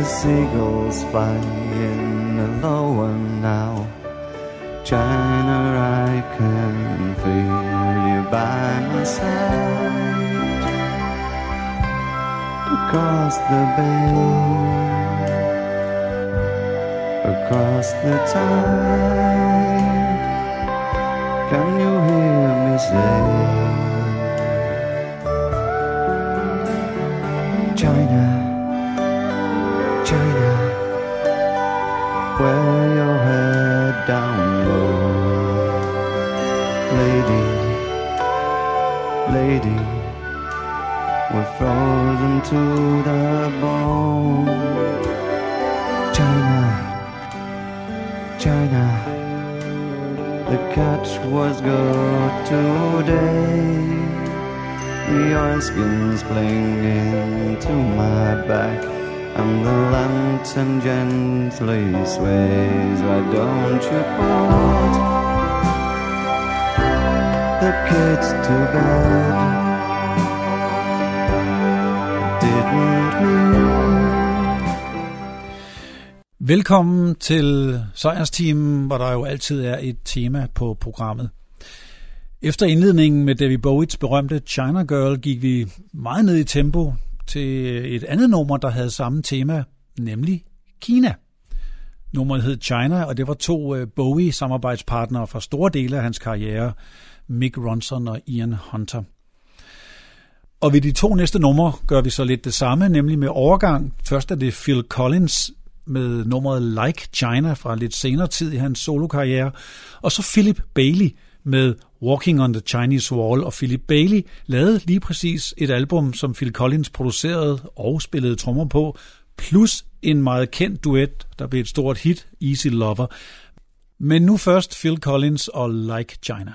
The seagulls fly in the lower now. China, I can feel you by my side. Across the bay across the tide. Can you hear me say, down low, lady, lady, we're frozen to the bone. China, China, the catch was good today. The skin's playing into my back, and the lantern gently sways. Why don't you put the kids to bed? Didn't we? Velkommen til Sejrsteamen, hvor der jo altid er et tema på programmet. Efter indledningen med David Bowies berømte China Girl gik vi meget ned i tempo til et andet nummer, der havde samme tema, nemlig Kina. Nummeret hed China, og det var to øh, Bowie-samarbejdspartnere fra store dele af hans karriere, Mick Ronson og Ian Hunter. Og ved de to næste numre gør vi så lidt det samme, nemlig med overgang. Først er det Phil Collins med nummeret Like China fra lidt senere tid i hans solokarriere, og så Philip Bailey med Walking on the Chinese Wall, og Philip Bailey lavede lige præcis et album, som Phil Collins producerede og spillede trommer på, plus en meget kendt duet, der blev et stort hit, Easy Lover. Men nu først Phil Collins og Like China.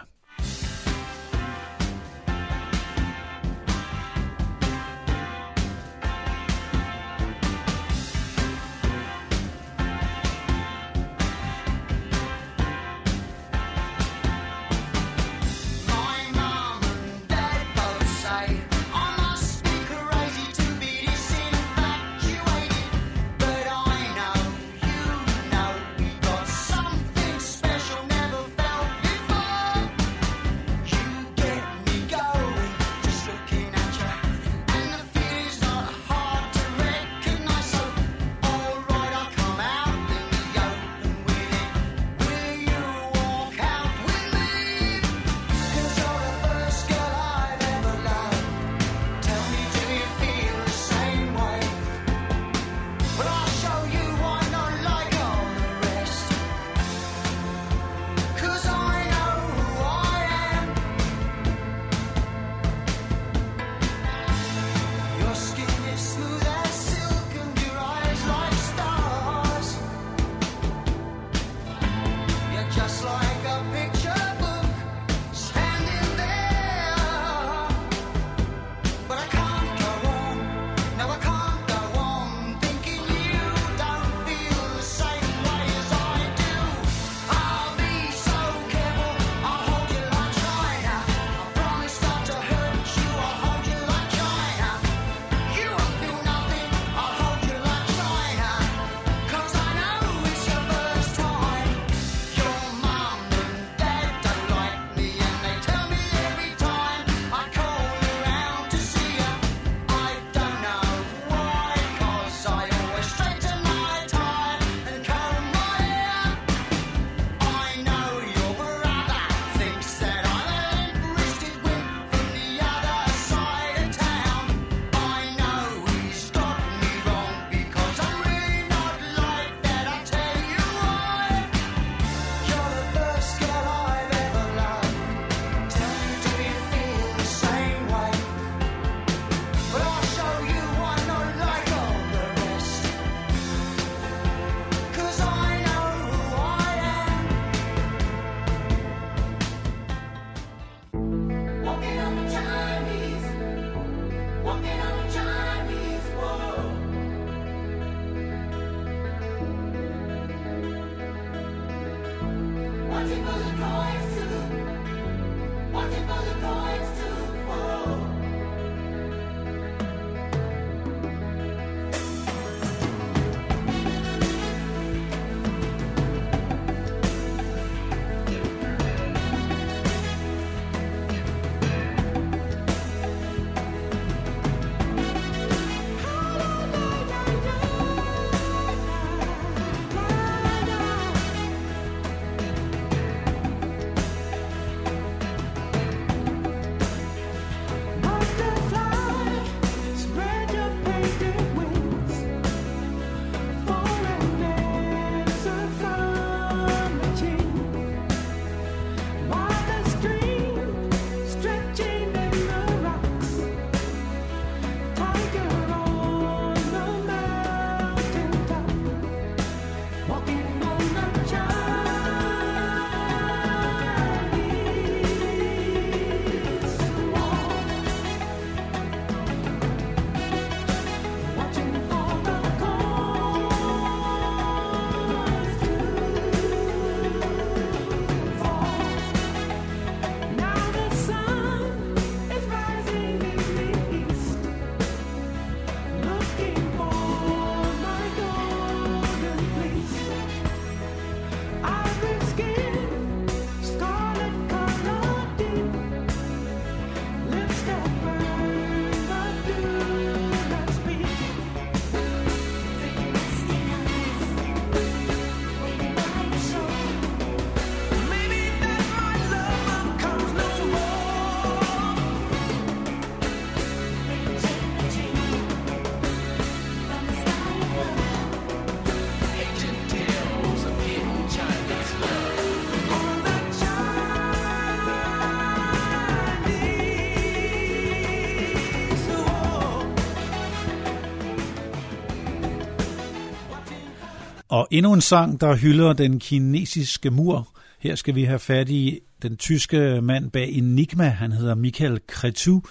Og endnu en sang, der hylder den kinesiske mur. Her skal vi have fat i den tyske mand bag Enigma. Han hedder Michael Kretu.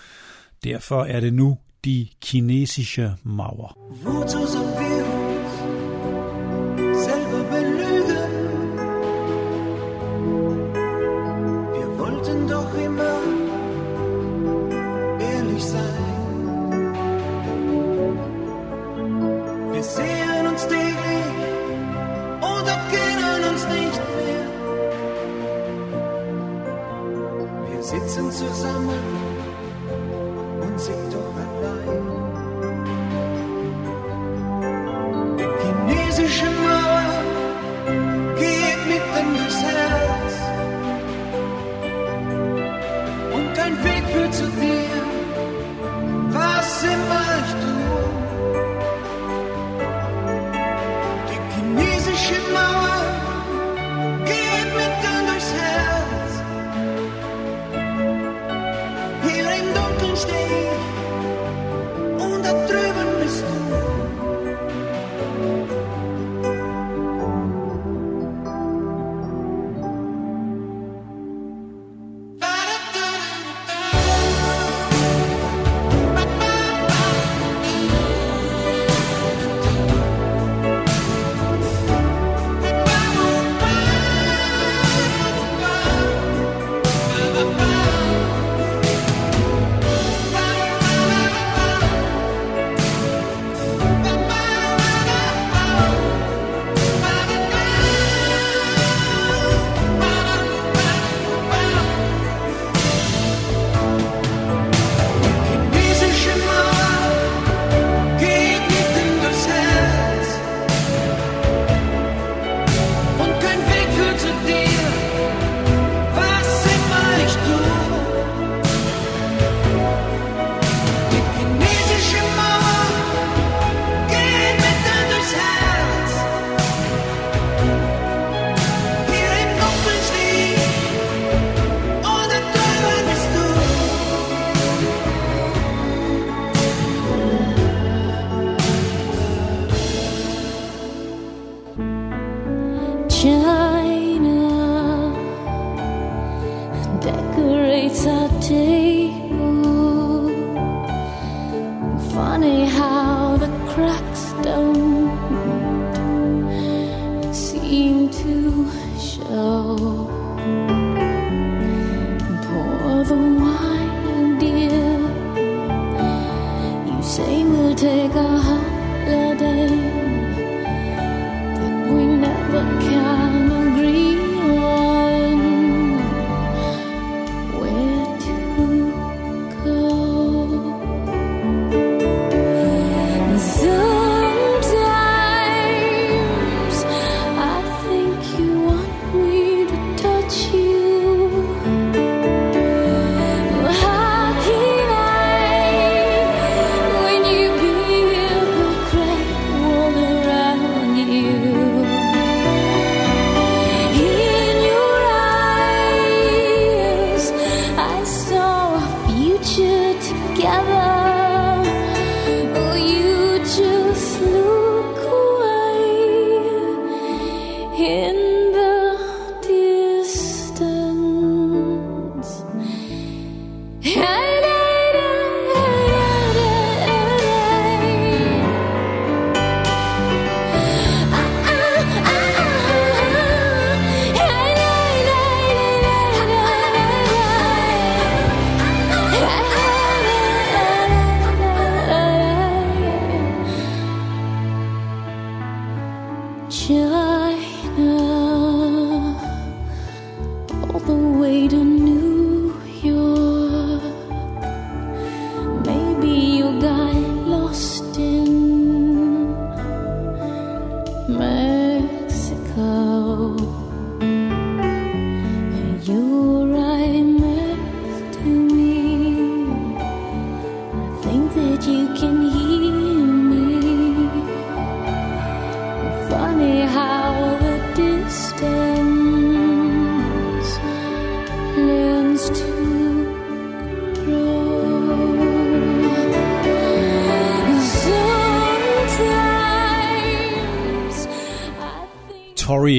Derfor er det nu de kinesiske maurer. Wozu sind wir selber belügen? Wir wollten doch immer ehrlich sein.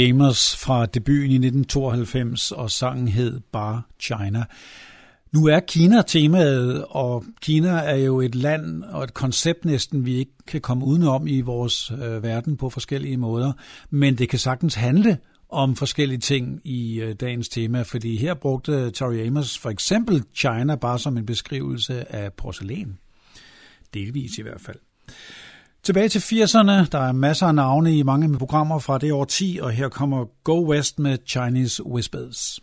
Think. Fra debuten i 1992, og sangen hed bare China. Nu er Kina temaet, og Kina er jo et land og et koncept næsten, vi ikke kan komme udenom i vores øh, verden på forskellige måder. Men det kan sagtens handle om forskellige ting i øh, dagens tema, fordi her brugte Tori Amos for eksempel China bare som en beskrivelse af porcelæn. Delvis i hvert fald. Tilbage til 80'erne. Der er masser af navne i mange med programmer fra det år 10, og her kommer Go West med Chinese Whispers.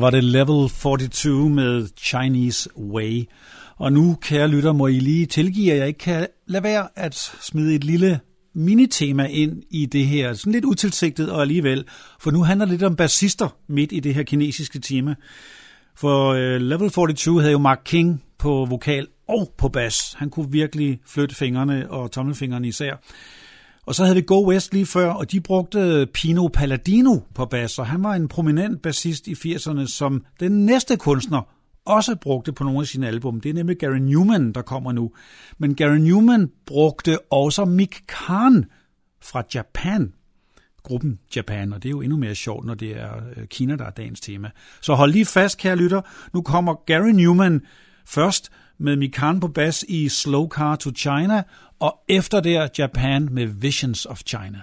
Var det Level 42 med Chinese Way. Og nu, kære lytter, må I lige tilgive, at jeg ikke kan lade være at smide et lille minitema ind i det her. Sådan lidt utilsigtet og alligevel. For nu handler det lidt om bassister midt i det her kinesiske tema. For uh, Level 42 havde jo Mark King på vokal og på bas. Han kunne virkelig flytte fingrene og tommelfingrene især. Og så havde vi Go West lige før, og de brugte Pino Palladino på bas, og han var en prominent bassist i 80'erne, som den næste kunstner også brugte på nogle af sine album. Det er nemlig Gary Newman, der kommer nu. Men Gary Newman brugte også Mick Kahn fra Japan, gruppen Japan, og det er jo endnu mere sjovt, når det er øh, Kina, der er dagens tema. Så hold lige fast, kære lytter. Nu kommer Gary Newman først med Mick Kahn på bas i Slow Car to China, og efter det er Japan med Visions of China.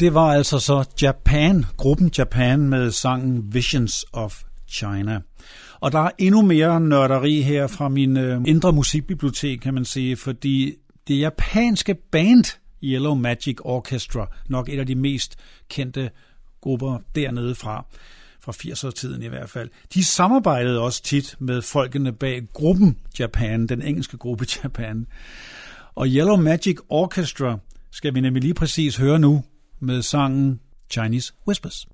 Det var altså så Japan, gruppen Japan med sangen Visions of China. Og der er endnu mere nørderi her fra min øh, indre musikbibliotek, kan man sige, fordi det japanske band Yellow Magic Orchestra, nok et af de mest kendte grupper dernede fra, fra 80'er-tiden i hvert fald. De samarbejdede også tit med folkene bag gruppen Japan, den engelske gruppe Japan. Og Yellow Magic Orchestra skal vi nemlig lige præcis høre nu med sangen Chinese Whispers.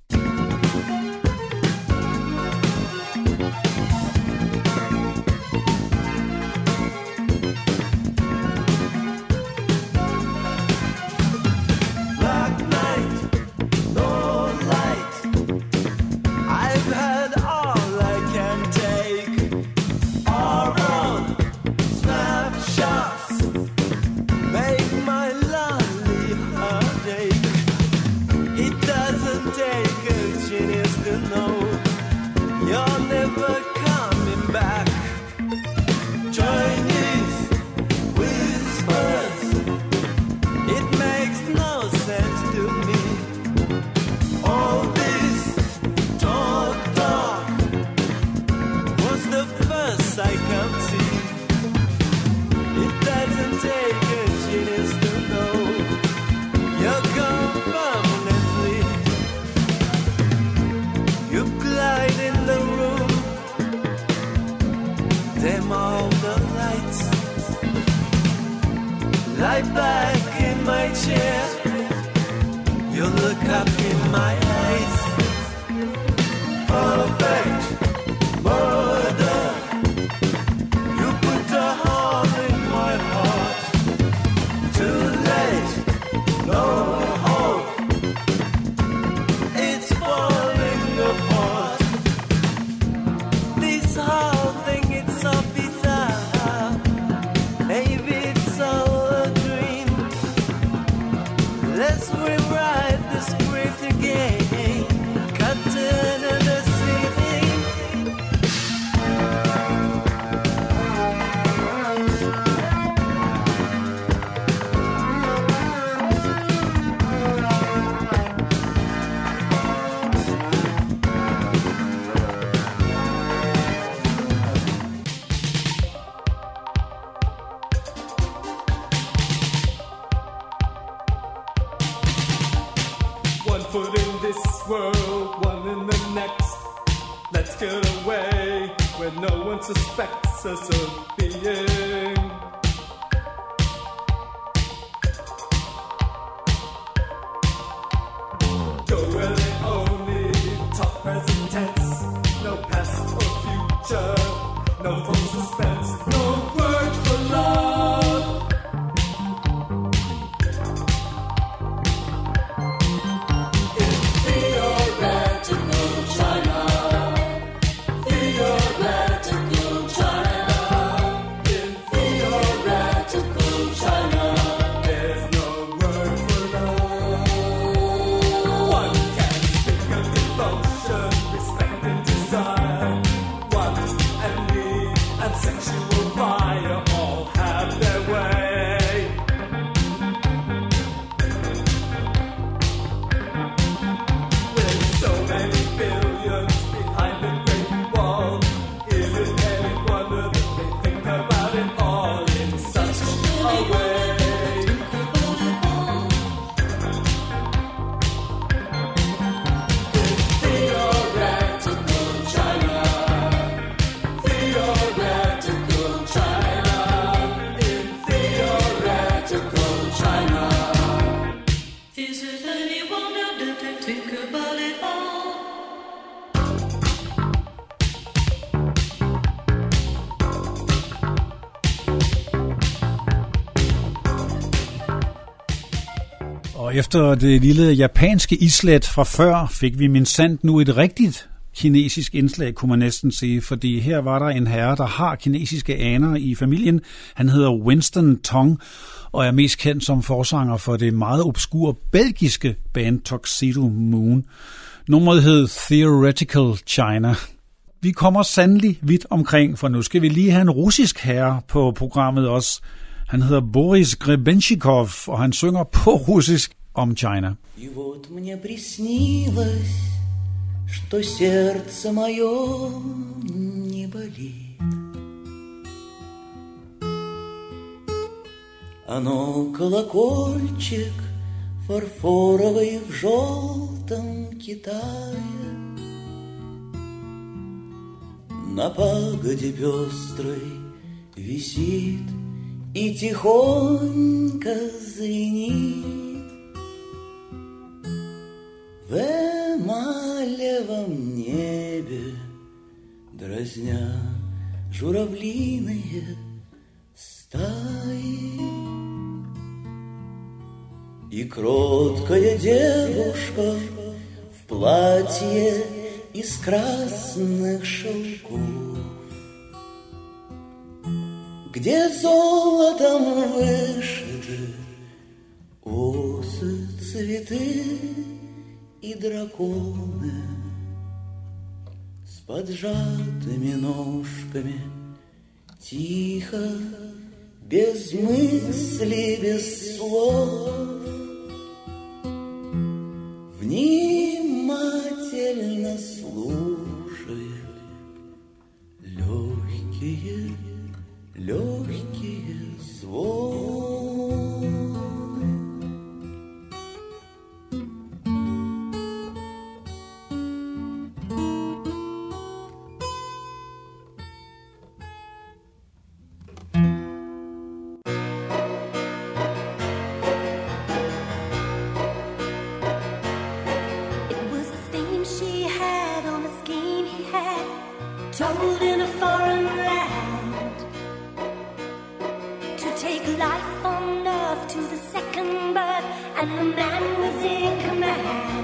No past or future, no false suspense, no Og efter det lille japanske islet fra før, fik vi min sandt nu et rigtigt kinesisk indslag, kunne man næsten sige, fordi her var der en herre, der har kinesiske aner i familien. Han hedder Winston Tong, og er mest kendt som forsanger for det meget obskure belgiske band Tuxedo Moon. Nummeret hed Theoretical China. Vi kommer sandelig vidt omkring, for nu skal vi lige have en russisk herre på programmet også. Han hedder Boris Grebenshikov, og han synger på russisk. Om China. И вот мне приснилось, что сердце мое не болит. Оно колокольчик фарфоровый в желтом Китае. На пагоде пестрой висит и тихонько звенит. В эмалевом небе Дразня журавлиные стаи. И кроткая девушка В платье из красных шелков. Где золотом вышиты осы, цветы и драконы С поджатыми ножками Тихо, без мысли, без слов Внимательно слушает Легкие, легкие звоны told in a foreign land to take life on earth to the second birth, and the man was in command.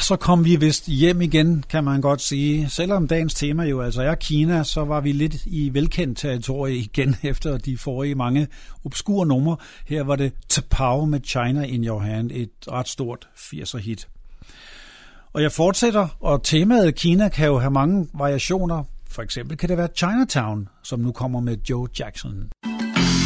Ah, så kom vi vist hjem igen, kan man godt sige. Selvom dagens tema jo altså er Kina, så var vi lidt i velkendt territorie igen efter de forrige mange obskure numre. Her var det Tapao med China in Your Hand, et ret stort 80'er hit. Og jeg fortsætter, og temaet Kina kan jo have mange variationer. For eksempel kan det være Chinatown, som nu kommer med Joe Jackson. Musik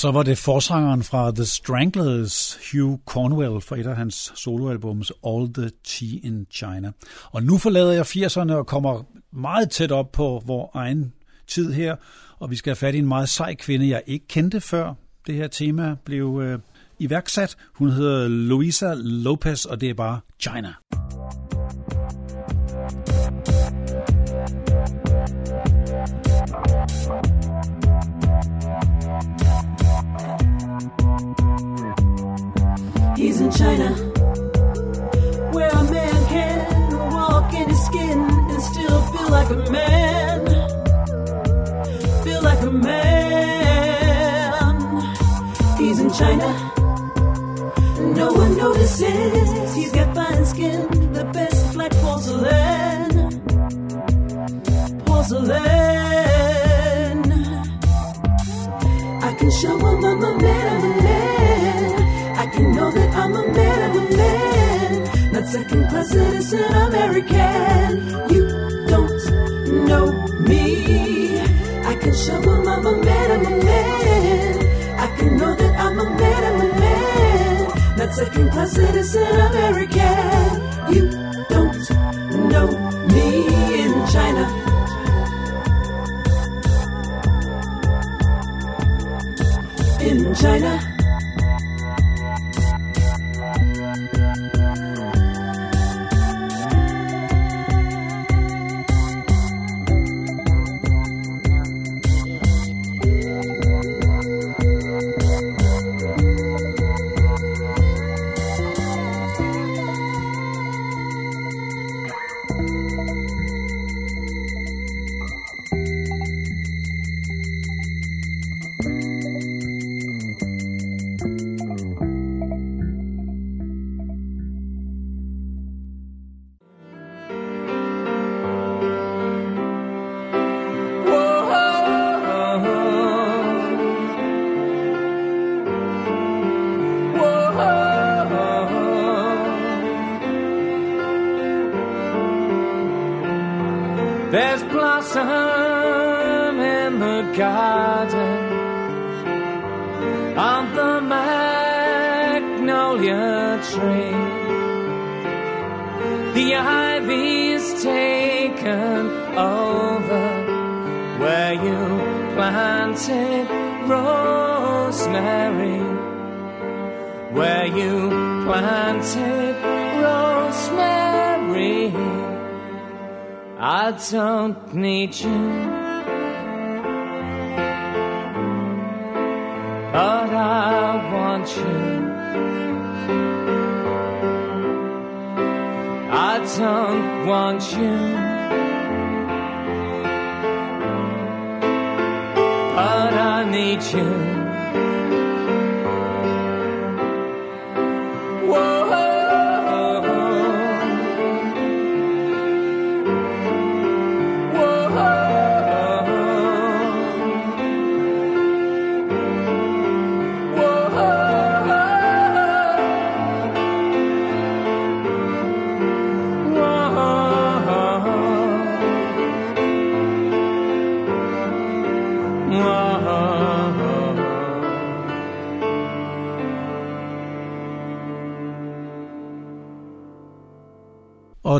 så var det forsangeren fra The Stranglers, Hugh Cornwell, fra et af hans soloalbums All the Tea in China. Og nu forlader jeg 80'erne og kommer meget tæt op på vores egen tid her, og vi skal have fat i en meget sej kvinde, jeg ikke kendte før det her tema blev øh, iværksat. Hun hedder Luisa Lopez, og det er bare China. In China, where a man can walk in his skin and still feel like a man. Feel like a man. He's in China. No one notices. He's got fine skin, the best black porcelain. Porcelain. I can show him I'm a man. Second class citizen American. You don't know me. I can show him I'm a man, I'm a man. I can know that I'm a man, I'm a man. Not second class citizen American. You don't know me in China. In China. Planted rosemary. I don't need you, but I want you. I don't want you, but I need you.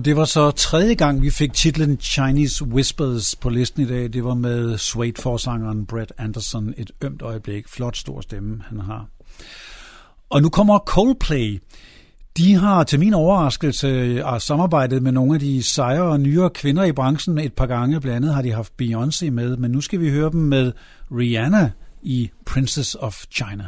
Og det var så tredje gang, vi fik titlen Chinese Whispers på listen i dag. Det var med Suede-forsangeren Brett Anderson. Et ømt øjeblik. Flot stor stemme, han har. Og nu kommer Coldplay. De har til min overraskelse øh, samarbejdet med nogle af de sejre og nyere kvinder i branchen et par gange. Blandt andet har de haft Beyoncé med, men nu skal vi høre dem med Rihanna i Princess of China.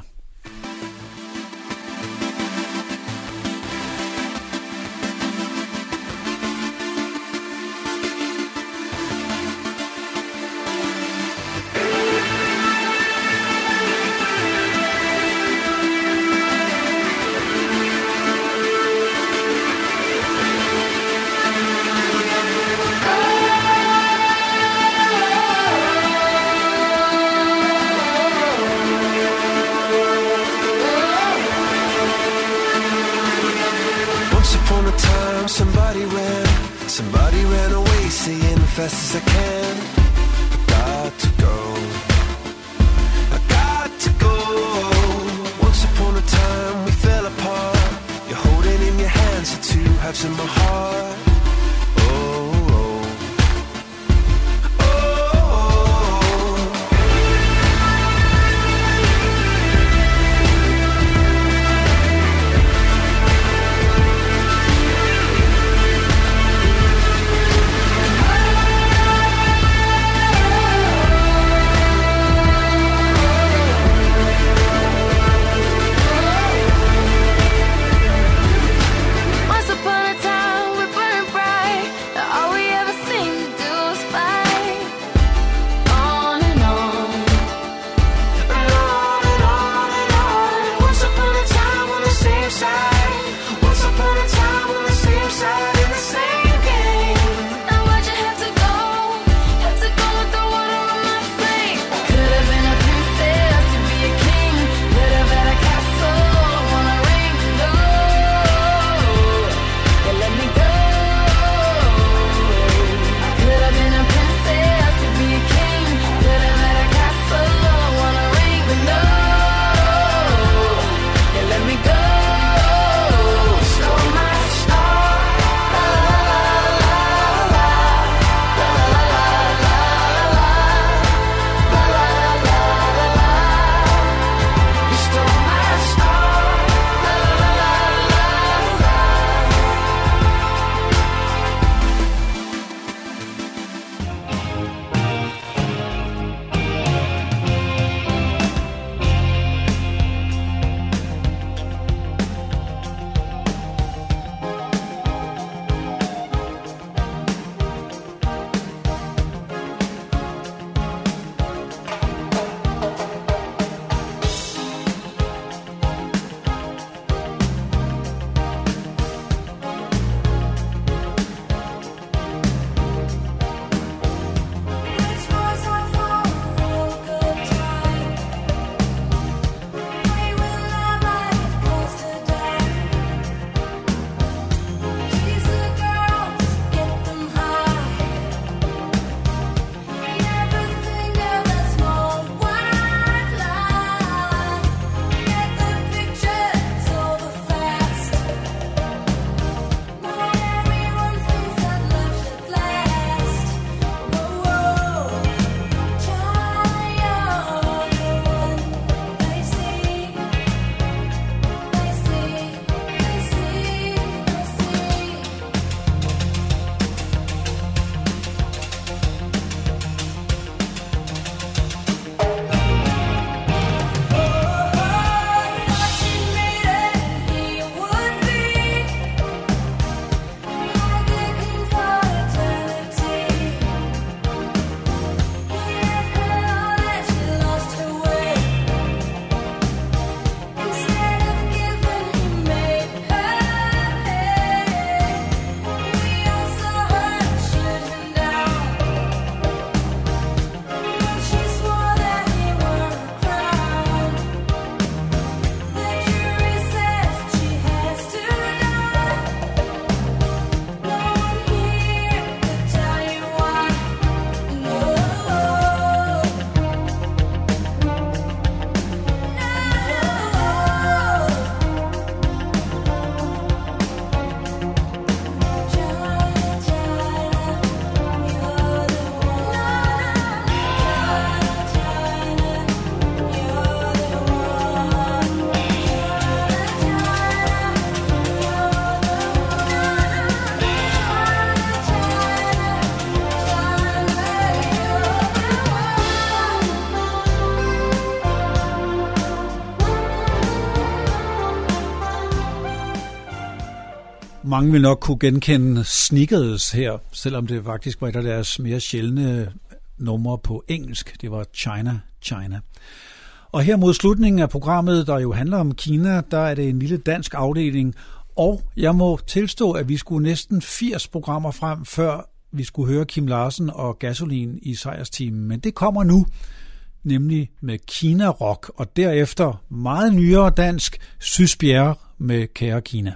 mange vil nok kunne genkende Snickers her, selvom det faktisk var et af deres mere sjældne numre på engelsk. Det var China, China. Og her mod slutningen af programmet, der jo handler om Kina, der er det en lille dansk afdeling, og jeg må tilstå, at vi skulle næsten 80 programmer frem, før vi skulle høre Kim Larsen og Gasolin i sejrsteamen. Men det kommer nu, nemlig med Kina Rock, og derefter meget nyere dansk Sysbjerg med Kære Kina.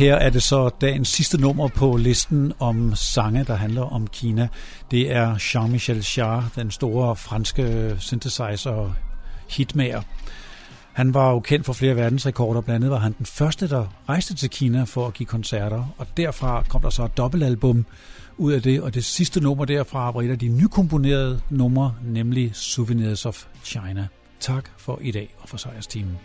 Her er det så dagens sidste nummer på listen om sange, der handler om Kina. Det er Jean-Michel Jarre, den store franske synthesizer hitmager. Han var jo kendt for flere verdensrekorder. Blandt andet var han den første, der rejste til Kina for at give koncerter. Og derfra kom der så et dobbeltalbum ud af det. Og det sidste nummer derfra var et af de nykomponerede numre, nemlig Souvenirs of China. Tak for i dag og for sejrsteamen.